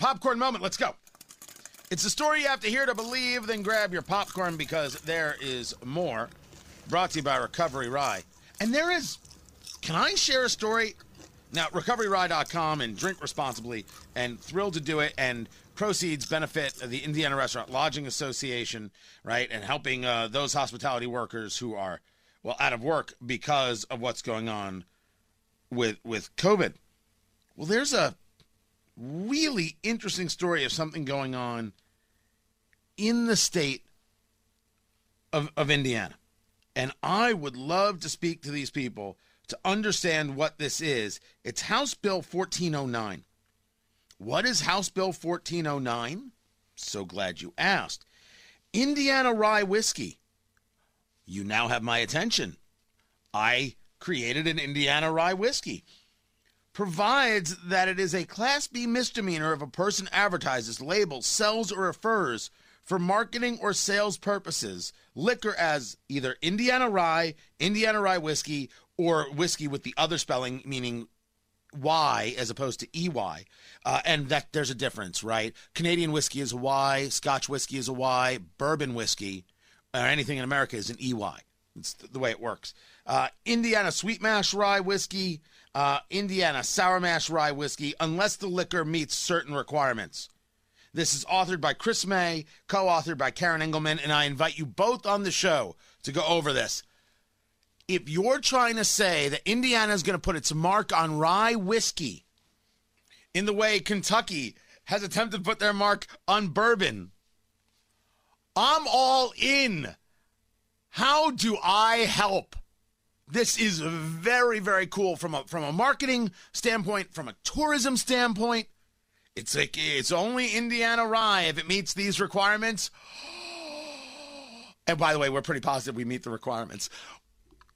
popcorn moment. Let's go. It's a story you have to hear to believe, then grab your popcorn because there is more. Brought to you by Recovery Rye. And there is, can I share a story? Now, recoveryrye.com and drink responsibly and thrilled to do it. And proceeds benefit the Indiana Restaurant Lodging Association, right? And helping uh, those hospitality workers who are, well, out of work because of what's going on with with COVID. Well, there's a really interesting story of something going on in the state of, of Indiana. And I would love to speak to these people to understand what this is. It's House Bill 1409. What is House Bill 1409? So glad you asked. Indiana Rye Whiskey. You now have my attention. I created an Indiana Rye Whiskey provides that it is a Class B misdemeanor if a person advertises, labels, sells, or refers for marketing or sales purposes liquor as either Indiana Rye, Indiana Rye Whiskey, or whiskey with the other spelling, meaning Y as opposed to EY. Uh, and that there's a difference, right? Canadian whiskey is a Y, Scotch whiskey is a Y, bourbon whiskey, or anything in America is an EY. It's the way it works. Uh, Indiana Sweet Mash Rye Whiskey, uh, Indiana Sour Mash Rye Whiskey, unless the liquor meets certain requirements. This is authored by Chris May, co authored by Karen Engleman, and I invite you both on the show to go over this. If you're trying to say that Indiana is going to put its mark on rye whiskey in the way Kentucky has attempted to put their mark on bourbon, I'm all in. How do I help? This is very, very cool from a from a marketing standpoint, from a tourism standpoint. It's like it's only Indiana rye if it meets these requirements. And by the way, we're pretty positive we meet the requirements.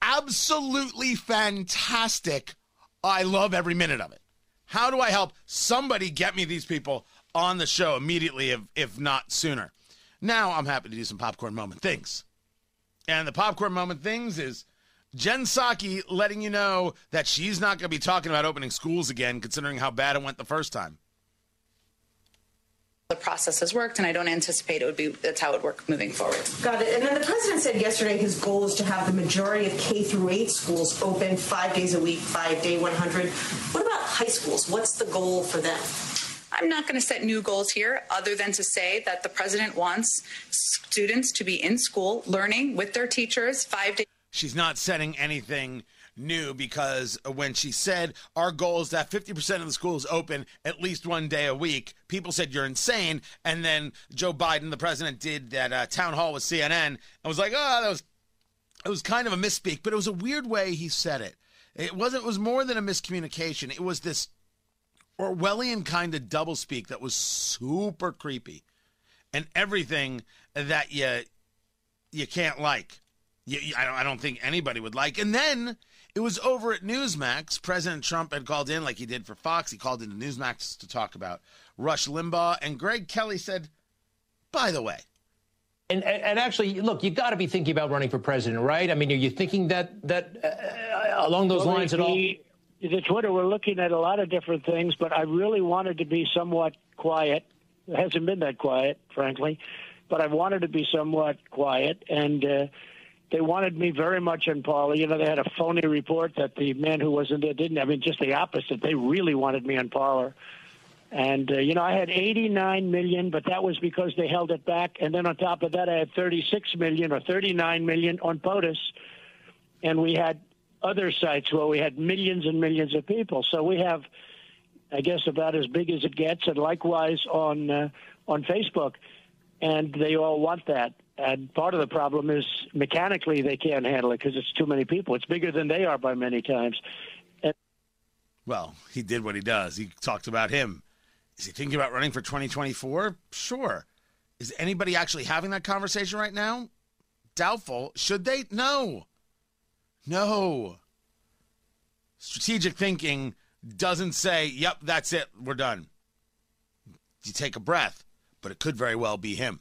Absolutely fantastic. I love every minute of it. How do I help somebody get me these people on the show immediately, if, if not sooner? Now I'm happy to do some popcorn moment things. And the popcorn moment things is Jen Psaki letting you know that she's not going to be talking about opening schools again, considering how bad it went the first time. The process has worked, and I don't anticipate it would be that's how it would work moving forward. Got it. And then the president said yesterday his goal is to have the majority of K through 8 schools open five days a week, five day 100. What about high schools? What's the goal for them? I'm not going to set new goals here other than to say that the president wants students to be in school learning with their teachers five days. She's not setting anything new because when she said our goal is that 50% of the schools open at least one day a week, people said you're insane. And then Joe Biden, the president, did that uh, town hall with CNN and was like, oh, that was it was kind of a misspeak, but it was a weird way he said it. It wasn't. It was more than a miscommunication. It was this Orwellian kind of doublespeak that was super creepy, and everything that you you can't like. You, you, I don't. I don't think anybody would like. And then it was over at Newsmax. President Trump had called in, like he did for Fox. He called into Newsmax to talk about Rush Limbaugh, and Greg Kelly said, "By the way." And, and, actually, look, you got to be thinking about running for president, right? I mean, are you thinking that that uh, along those well, lines at all? The Twitter, we're looking at a lot of different things, but I really wanted to be somewhat quiet. It hasn't been that quiet, frankly, but I wanted to be somewhat quiet. And uh, they wanted me very much in Parler. You know, they had a phony report that the man who wasn't there didn't. I mean, just the opposite. They really wanted me on Parler. And, uh, you know, I had 89 million, but that was because they held it back. And then on top of that, I had 36 million or 39 million on POTUS. And we had other sites where we had millions and millions of people. So we have, I guess, about as big as it gets, and likewise on uh, on Facebook, and they all want that. And part of the problem is mechanically they can't handle it because it's too many people. It's bigger than they are by many times. And- well, he did what he does. He talked about him. Is he thinking about running for 2024? Sure. Is anybody actually having that conversation right now? Doubtful. Should they? No. No. Strategic thinking doesn't say, yep, that's it, we're done. You take a breath, but it could very well be him.